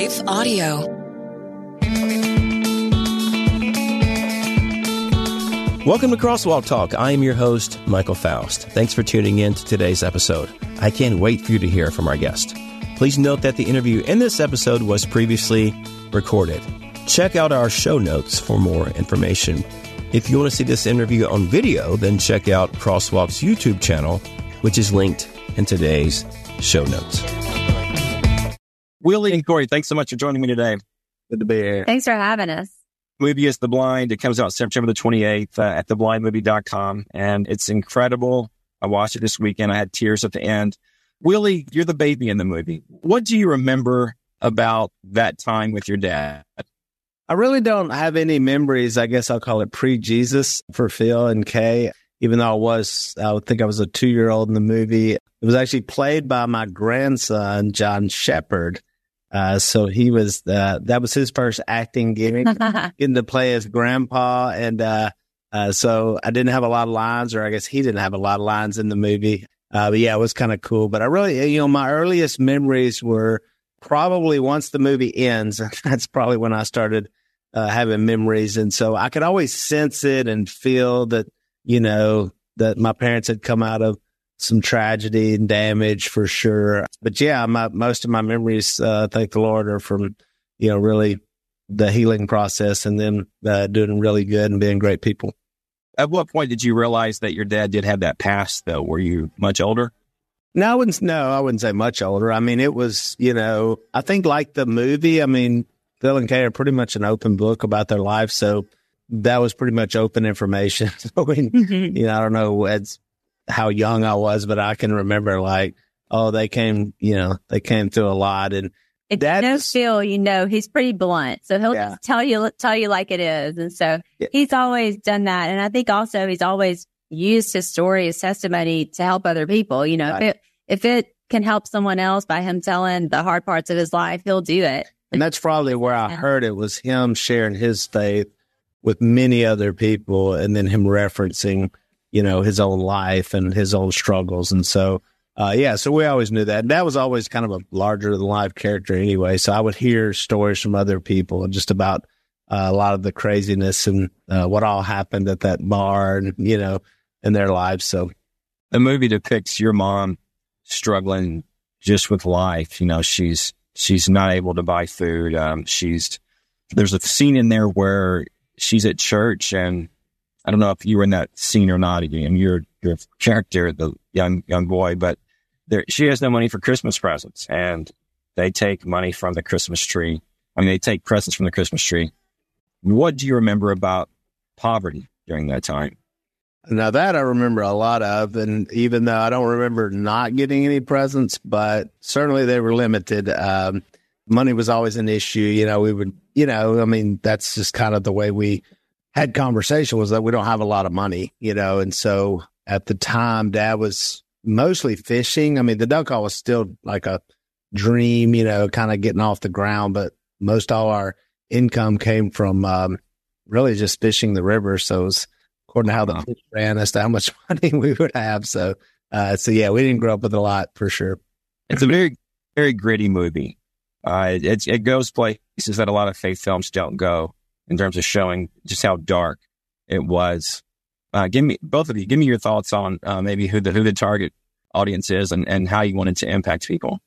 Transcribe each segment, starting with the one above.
Life Audio. Welcome to Crosswalk Talk. I am your host, Michael Foust. Thanks for tuning in to today's episode. I can't wait for you to hear from our guest. Please note that the interview in this episode was previously recorded. Check out our show notes for more information. If you want to see this interview on video, then check out Crosswalk's YouTube channel, which is linked in today's show notes. Willie and Korie, thanks so much for joining me today. Good to be here. Thanks for having us. movie is The Blind. It comes out September the 28th uh, at theblindmovie.com. And it's incredible. I watched it this weekend. I had tears at the end. Willie, you're the baby in the movie. What do you remember about that time with your dad? I really don't have any memories. I guess I'll call it pre Jesus for Phil and Kay. Even though I was, I would think I was a two year old in the movie. It was actually played by my grandson, John Shepherd. Uh, so he was, uh, that was his first acting gimmick, getting to play his grandpa. And, uh, uh, so I didn't have a lot of lines, or I guess he didn't have a lot of lines in the movie. Uh, but yeah, it was kind of cool. But I really, you know, my earliest memories were probably once the movie ends. That's probably when I started uh, having memories. And so I could always sense it and feel that, you know, that my parents had come out of some tragedy and damage for sure. But yeah, my, most of my memories, uh, thank the Lord, are from, you know, really the healing process and them uh, doing really good and being great people. At what point did you realize that your dad did have that past, though? Were you much older? No, I wouldn't, no, I wouldn't say much older. I mean, it was, you know, I think like the movie, I mean, Phil and Kay are pretty much an open book about their life. So that was pretty much open information. I mean, Mm-hmm. you know, I don't know it's how young I was, but I can remember like, oh, they came, you know, they came through a lot. And If That you know Phil, you know he's pretty blunt, so he'll Yeah. just tell you tell you like it is, and so Yeah. he's always done that. And I think also he's always used his story, his testimony to help other people. You know, Right. if it if it can help someone else by him telling the hard parts of his life, he'll do it. And that's probably where I heard it was him sharing his faith with many other people and then him referencing, you know, his own life and his own struggles. And so, uh, yeah, so we always knew that. And that was always kind of a larger than life character anyway. So I would hear stories from other people just about uh, a lot of the craziness and uh, what all happened at that bar and, you know, in their lives. So, The movie depicts your mom struggling just with life. You know, she's she's not able to buy food. Um, she's there's a scene in there where she's at church, and I don't know if you were in that scene or not. And you're your character, the young young boy, but there she has no money for Christmas presents, and they take money from the Christmas tree. I mean, they take presents from the Christmas tree. What do you remember about poverty during that time? Now that I remember a lot of, and even though I don't remember not getting any presents, but certainly they were limited. Um, money was always an issue. You know, we would, you know, I mean, that's just kind of the way we had conversation was that we don't have a lot of money, you know, and so at the time, Dad was mostly fishing. I mean, the duck call was still like a dream, you know, kind of getting off the ground, but most all our income came from um, really just fishing the river. So it was according to how the Wow. fish ran as to how much money we would have. So, uh, so yeah, we didn't grow up with a lot for sure. It's a very, very gritty movie. Uh, it, it, it goes places that a lot of faith films don't go in terms of showing just how dark it was. Uh, give me both of you. Give me your thoughts on uh, maybe who the who the target audience is and, and how you wanted to impact people.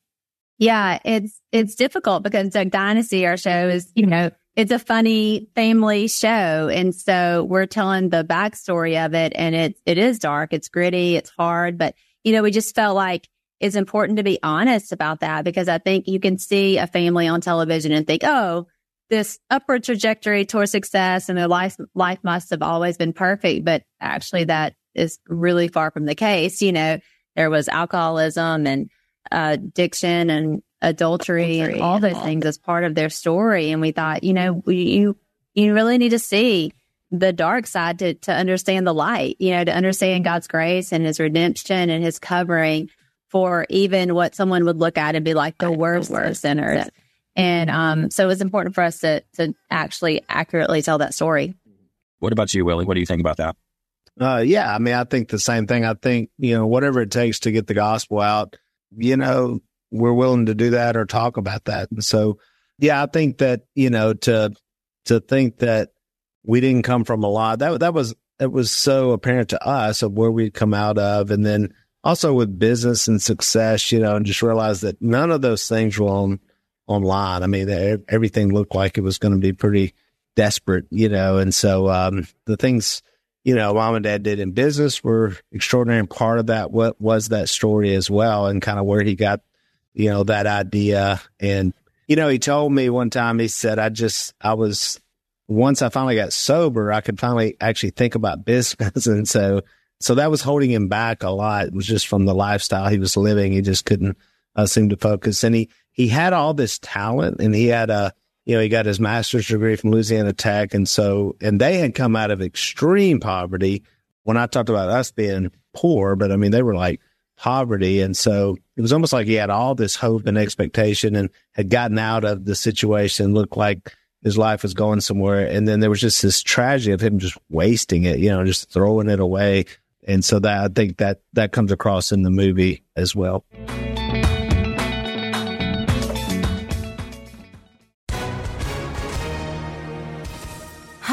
Yeah, it's it's difficult because Duck Dynasty, our show is, you know, it's a funny family show. And so we're telling the backstory of it and it it is dark, it's gritty, it's hard, but you know, we just felt like it's important to be honest about that because I think you can see a family on television and think, oh, this upward trajectory towards success and their life life must have always been perfect. But actually that is really far from the case. You know, there was alcoholism and uh, addiction and adultery, and all those things as part of their story. And we thought, you know, we, you you really need to see the dark side to to understand the light. You know, to understand God's grace and His redemption and His covering for even what someone would look at and be like the worst of sinners. And um, so it was important for us to to actually accurately tell that story. What about you, Willie? What do you think about that? Uh, yeah, I mean, I think the same thing. I think, you know, whatever it takes to get the gospel out, you know, we're willing to do that or talk about that. And so, Yeah, I think that, you know, to to think that we didn't come from a lot, that that was it was so apparent to us of where we'd come out of. And then also with business and success, you know, and just realize that none of those things were on online. I mean, everything looked like it was going to be pretty desperate, you know, and so um, the things, you know, mom and dad did in business were extraordinary. And part of that what was that story as well, and kind of where he got, you know, that idea. And you know, he told me one time, he said, "I just, I was." Once I finally got sober, I could finally actually think about business. And so, so that was holding him back a lot. It was just from the lifestyle he was living. He just couldn't uh, seem to focus. And he, he had all this talent and he had a, you know, he got his master's degree from Louisiana Tech. And so, and they had come out of extreme poverty. When I talked about us being poor, but I mean, they were like poverty. And so it was almost like he had all this hope and expectation and had gotten out of the situation, looked like his life was going somewhere. And then there was just this tragedy of him just wasting it, you know, just throwing it away. And so that I think that that comes across in the movie as well.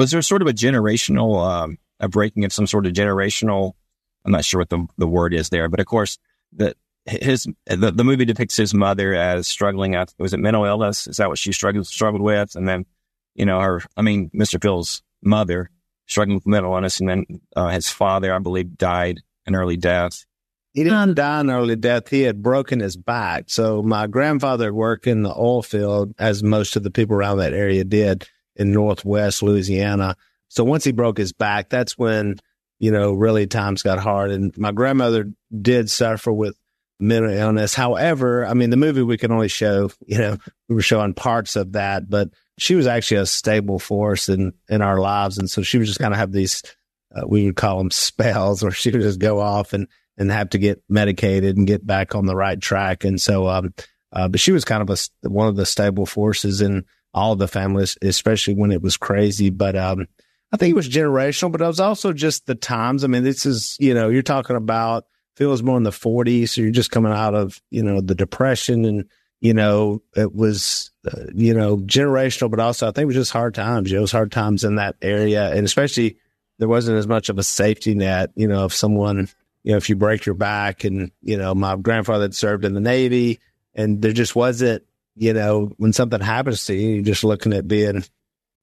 Was there sort of a generational, um, a breaking of some sort of generational? I'm not sure what the the word is there, but of course, that his the, the movie depicts his mother as struggling. At, was it mental illness? Is that what she struggled struggled with? And then, you know, her. I mean, Mr. Phil's mother struggling with mental illness, and then uh, his father, I believe, died an early death. He didn't um, die an early death. He had broken his back. So my grandfather worked in the oil field, as most of the people around that area did in Northwest Louisiana. So once he broke his back, that's when, you know, really times got hard. And my grandmother did suffer with mental illness. However, I mean, the movie we can only show, you know, we were showing parts of that, but she was actually a stable force in, in our lives. And so she was just kind of have these, uh, we would call them spells, or she would just go off and, and have to get medicated and get back on the right track. And so, um, uh, but she was kind of a, one of the stable forces in, all the families, especially when it was crazy. But um, I think it was generational, but it was also just the times. I mean, this is, you know, you're talking about feels more in the 40s, so you're just coming out of, you know, the depression and, you know, it was, uh, you know, generational, but also I think it was just hard times. You know, it was hard times in that area. And especially there wasn't as much of a safety net, you know, if someone, you know, if you break your back and, you know, my grandfather had served in the Navy and there just wasn't you know, when something happens to you, you're just looking at being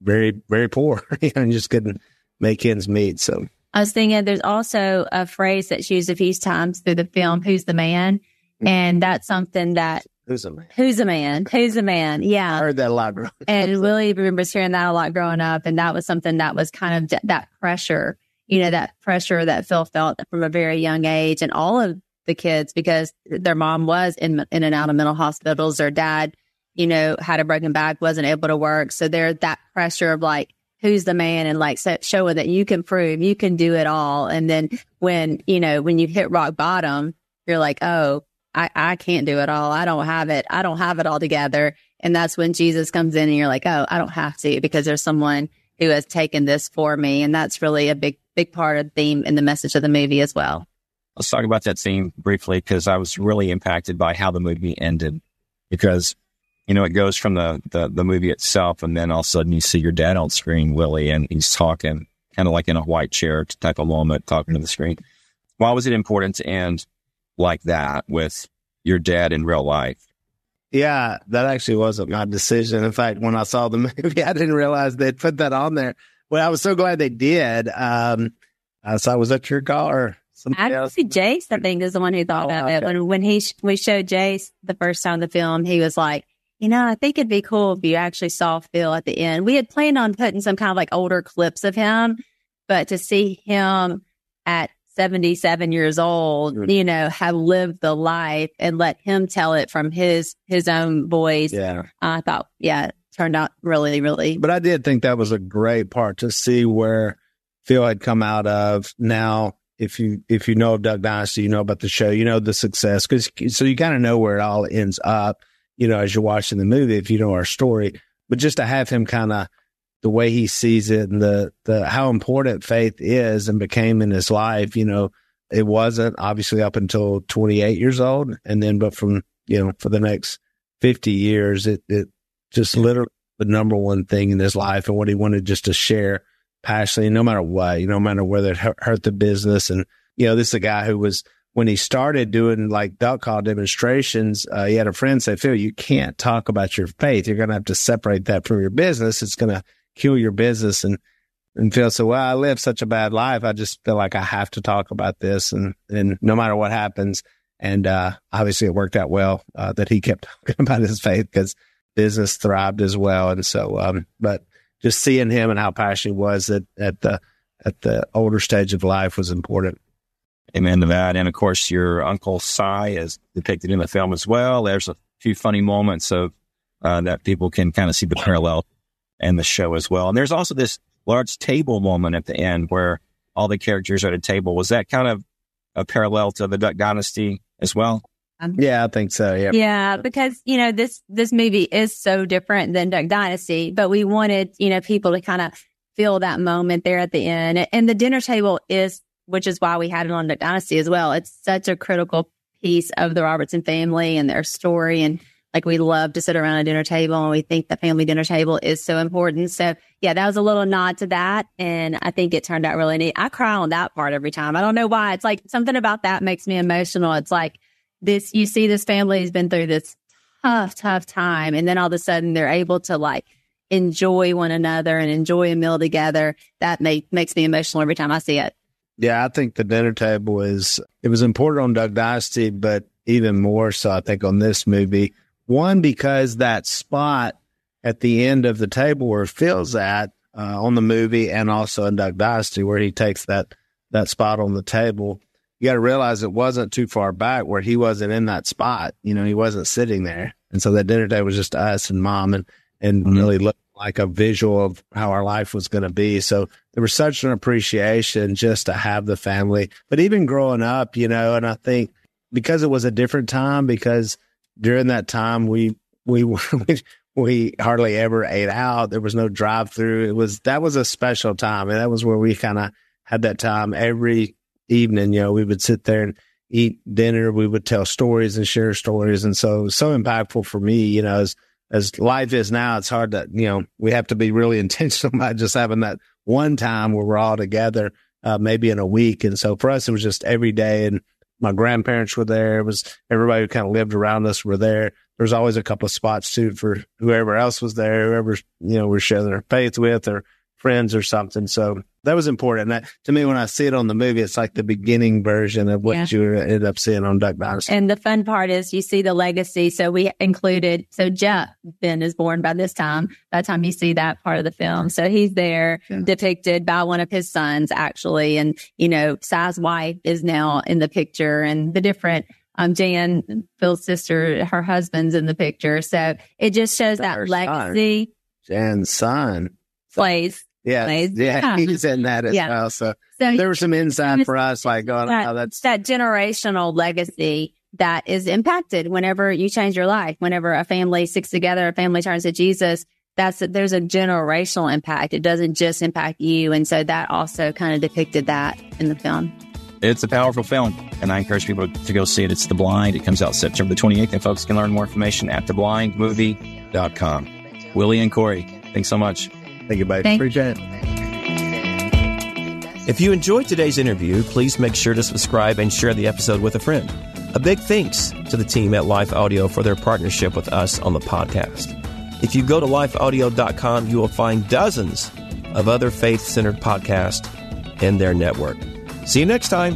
very, very poor you know, and just couldn't make ends meet. So I was thinking there's also a phrase that's used a few times through the film, Who's the Man? Mm-hmm. And that's something that Who's a man? Who's a man? Who's a man? Yeah. I heard that a lot growing And Willie remembers hearing that a lot growing up. And that was something that was kind of d- that pressure, you know, that pressure that Phil felt from a very young age and all of the kids because their mom was in, in and out of mental hospitals. Their dad you know, had a broken back, wasn't able to work. So there's that pressure of like, who's the man and like so, showing that you can prove you can do it all. And then when, you know, when you hit rock bottom, you're like, oh, I, I can't do it all. I don't have it. I don't have it all together. And that's when Jesus comes in and you're like, oh, I don't have to because there's someone who has taken this for me. And that's really a big, big part of the theme and the message of the movie as well. Let's talk about that theme briefly because I was really impacted by how the movie ended because you know, it goes from the, the, the movie itself, and then all of a sudden you see your dad on screen, Willie, and he's talking kind of like in a white chair type of moment, talking to the screen. Why was it important to end like that with your dad in real life? Yeah, that actually wasn't my decision. In fact, when I saw the movie, I didn't realize they'd put that on there. Well, I was so glad they did. Um, uh, so was that your call somebody else? Actually, Jase, I think, is the one who thought Oh, about it. When, when he sh- we showed Jase the first time the film, he was like, you know, I think it'd be cool if you actually saw Phil at the end. We had planned on putting some kind of like older clips of him, but to see him at 77 years old, you know, have lived the life and let him tell it from his, his own voice. Yeah. I thought, yeah, it turned out really, really But I did think that was a great part to see where Phil had come out of. Now, if you if you know of Duck Dynasty, you know about the show, you know the success, because so you kind of know where it all ends up. You know, as you're watching the movie, if you know our story, but just to have him kind of the way he sees it and the the how important faith is and became in his life. You know, it wasn't obviously up until 28 years old, and then but from you know for the next 50 years, it it just literally the number one thing in his life and what he wanted just to share passionately, no matter what, you know, no matter whether it hurt, the business. And, you know, this is a guy who was, when he started doing like duck call demonstrations, uh, he had a friend say, Phil, you can't talk about your faith. You're going to have to separate that from your business. It's going to kill your business. And, and Phil said, well, I live such a bad life. I just feel like I have to talk about this. And, and no matter what happens, and, uh, obviously it worked out well, uh, that he kept talking about his faith because business thrived as well. And so, um, but just seeing him and how passionate he was at, at the, at the older stage of life was important. Amen to that. And of course, your uncle Si is depicted in the film as well. There's a few funny moments of uh, that people can kind of see the parallel in the show as well. And there's also this large table moment at the end where all the characters are at a table. Was that kind of a parallel to the Duck Dynasty as well? Um, yeah, I think so. Yeah. Yeah, because you know this this movie is so different than Duck Dynasty, but we wanted you know people to kind of feel that moment there at the end, and the dinner table is, which is why we had it on Duck Dynasty as well. It's such a critical piece of the Robertson family and their story, and like we love to sit around a dinner table, and we think the family dinner table is so important. So yeah, that was a little nod to that, and I think it turned out really neat. I cry on that part every time. I don't know why. It's like something about that makes me emotional. It's like this you see this family has been through this tough tough time and then all of a sudden they're able to like enjoy one another and enjoy a meal together that make, makes me emotional every time i see it Yeah, I think the dinner table is it was important on Duck Dynasty, but even more so, I think, on this movie. One because that spot at the end of the table where Phil's at uh, on the movie, and also in Duck Dynasty where he takes that that spot on the table. You got to realize it wasn't too far back where he wasn't in that spot. You know, he wasn't sitting there, and so that dinner table was just us and mom, and and Mhm. really looked like a visual of how our life was going to be. So there was such an appreciation just to have the family. But even growing up, you know, and I think because it was a different time, because during that time we we we, we hardly ever ate out. There was no drive through. It was that was a special time, and that was where we kind of had that time every evening. You know, we would sit there and eat dinner. We would tell stories and share stories, and so it was so impactful for me. You know, as as life is now, it's hard to, you know, we have to be really intentional about just having that one time where we're all together, uh, maybe in a week. And so for us, it was just every day. And my grandparents were there. It was everybody who kind of lived around us were there. There was always a couple of spots too for whoever else was there, whoever, you know, we're sharing their faith with or friends or something. So that was important. That to me, when I see it on the movie, it's like the beginning version of what Yeah. you end up seeing on Duck Dynasty. and the fun part is you see the legacy so we included so Jep ben is born by this time by the time you see that part of the film so he's there Yeah. depicted by one of his sons actually and you know Si's wife is now in the picture and the different um jan phil's sister her husband's in the picture so it just shows that Her son. legacy Jan's son. plays Yeah. Plays. Yeah. Yeah. He's in that as Yeah. well. So so there was some insight for us, like going, that, oh, that's that generational legacy that is impacted whenever you change your life. Whenever a family sticks together, a family turns to Jesus. That's there's a generational impact. It doesn't just impact you, and so that also kind of depicted that in the film. It's a powerful film, and I encourage people to go see it. It's The Blind. It comes out September the 28th, and folks can learn more information at theblindmovie.com. Willie and Korie, thanks so much. Thank you, babe. Thank- Appreciate it. If you enjoyed today's interview, please make sure to subscribe and share the episode with a friend. A big thanks to the team at Life Audio for their partnership with us on the podcast. If you go to lifeaudio.com, you will find dozens of other faith centered podcasts in their network. See you next time.